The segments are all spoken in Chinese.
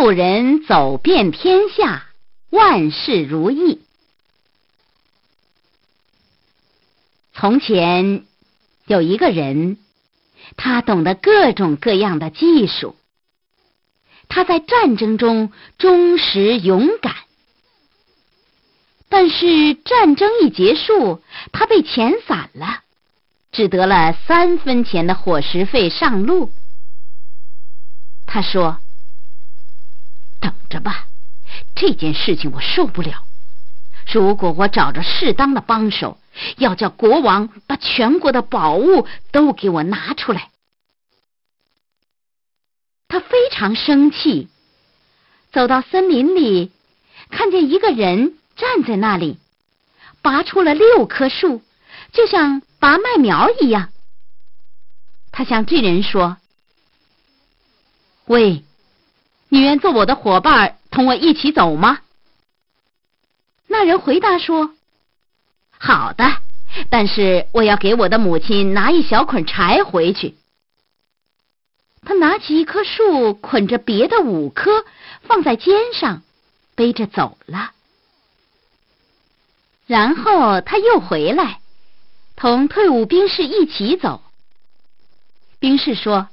六人走遍天下，万事如意。从前有一个人，他懂得各种各样的技术。他在战争中忠实勇敢，但是战争一结束，他被遣散了，只得了三分钱的伙食费上路。他说：“着吧，这件事情我受不了。如果我找着适当的帮手，要叫国王把全国的宝物都给我拿出来。”他非常生气，走到森林里，看见一个人站在那里，拔出了六棵树，就像拔麦苗一样。他向这人说：“喂，你愿做我的伙伴，同我一起走吗？”那人回答说：“好的，但是我要给我的母亲拿一小捆柴回去。”他拿起一棵树，捆着别的五棵，放在肩上，背着走了。然后他又回来，同退伍兵士一起走。兵士说：“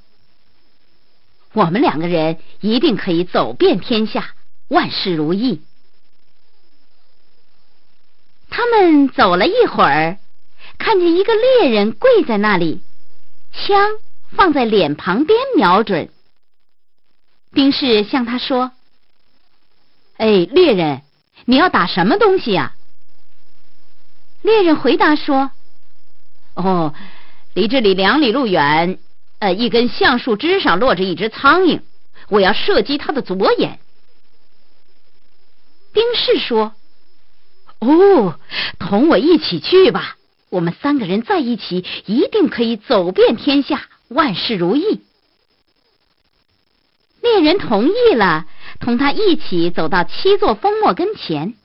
我们两个人一定可以走遍天下，万事如意。”他们走了一会儿，看见一个猎人跪在那里，枪。放在脸旁边瞄准。兵士向他说：“哎，猎人，你要打什么东西呀？”猎人回答说：“哦，离这里两里路远，呃，一根橡树枝上落着一只苍蝇，我要射击它的左眼。”兵士说：“哦，同我一起去吧，我们三个人在一起，一定可以走遍天下。”万事如意，猎人同意了，同他一起走到七座蜂墨跟前。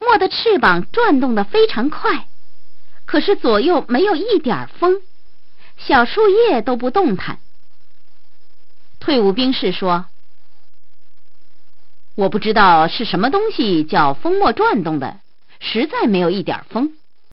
墨的翅膀转动的非常快，可是左右没有一点风，小树叶都不动弹。退伍兵士说：“我不知道是什么东西叫风墨转动的，实在没有一点风。”